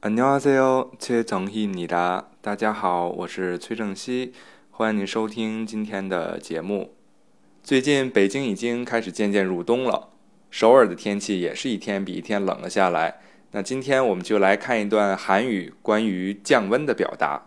안녕하세요崔정희입니다大家好，我是崔正熙，欢迎您收听今天的节目。最近北京已经开始渐渐入冬了，首尔的天气也是一天比一天冷了下来。那今天我们就来看一段韩语关于降温的表达。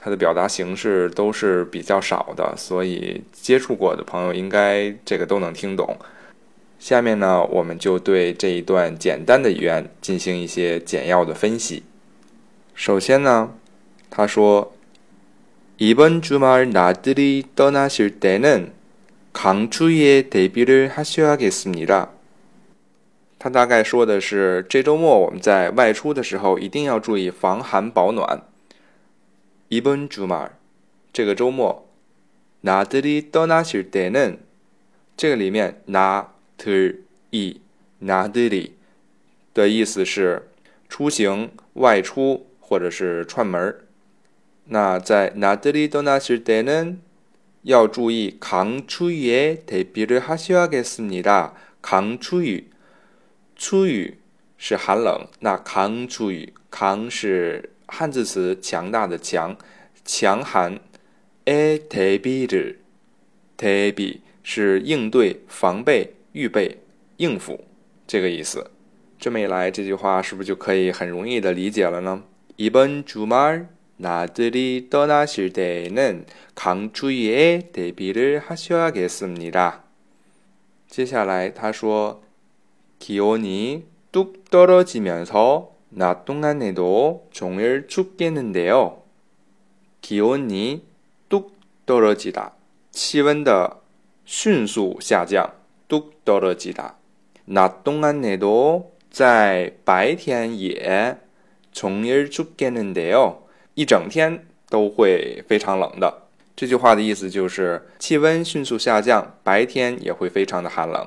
它的表达形式都是比较少的，所以接触过的朋友应该这个都能听懂。下面呢，我们就对这一段简单的语言进行一些简要的分析。首先呢，他说：“이번주말나들이떠나실때는강추위에대비를하셔야겠습니다。”他大概说的是，这周末我们在外出的时候一定要注意防寒保暖。 이번주말这个周末，나들이떠나실때 는， 这个里面나들이나들이的意思是出行、外出或者是串门那在나들이떠나실때 는， 要注意강추위에대비를하셔야겠습니다 강추 위， 추위是寒冷，那강추 위， 강是。 汉字词强大的强，强寒。a 대비를대비是应对、防备、预备、应付这个意思。这么一来，这句话是不是就可以很容易的理解了呢？이번주말나들이떠나실때는강추위에대비를하셔야겠습니다接下来他说，기온이뚝떨어지면서 낮 동안에도 종일 춥겠는데요. 기온이 뚝 떨어지다. 气温的迅速下降.뚝 떨어지다. 낮 동안에도 在白天也 종일 춥겠는데요. 一整天都会非常冷的。这句话的意思就是气温迅速下降，白天也会非常的寒冷。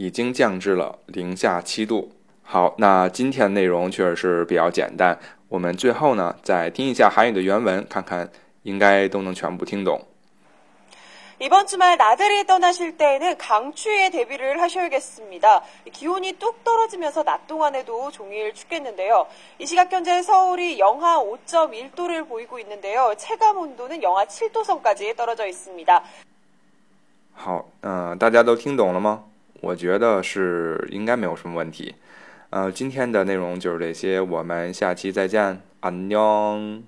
已经降至了零下七度。好，那今天的内容确实是比较简单。我们最后呢，再听一下韩语的原文，看看应该都能全部听懂。이번주말나들이떠나실때는강추위에대비를하셔야겠습니다 기온이뚝떨어지면서낮동안에도종일춥겠는데요이시각현재서울이영하5.1도를보이고있는데요체감온도는영하7도선까지떨어져있습니다好，嗯，大家都听懂了吗？ 我觉得是应该没有什么问题。呃，今天的内容就是这些，我们下期再见，安녕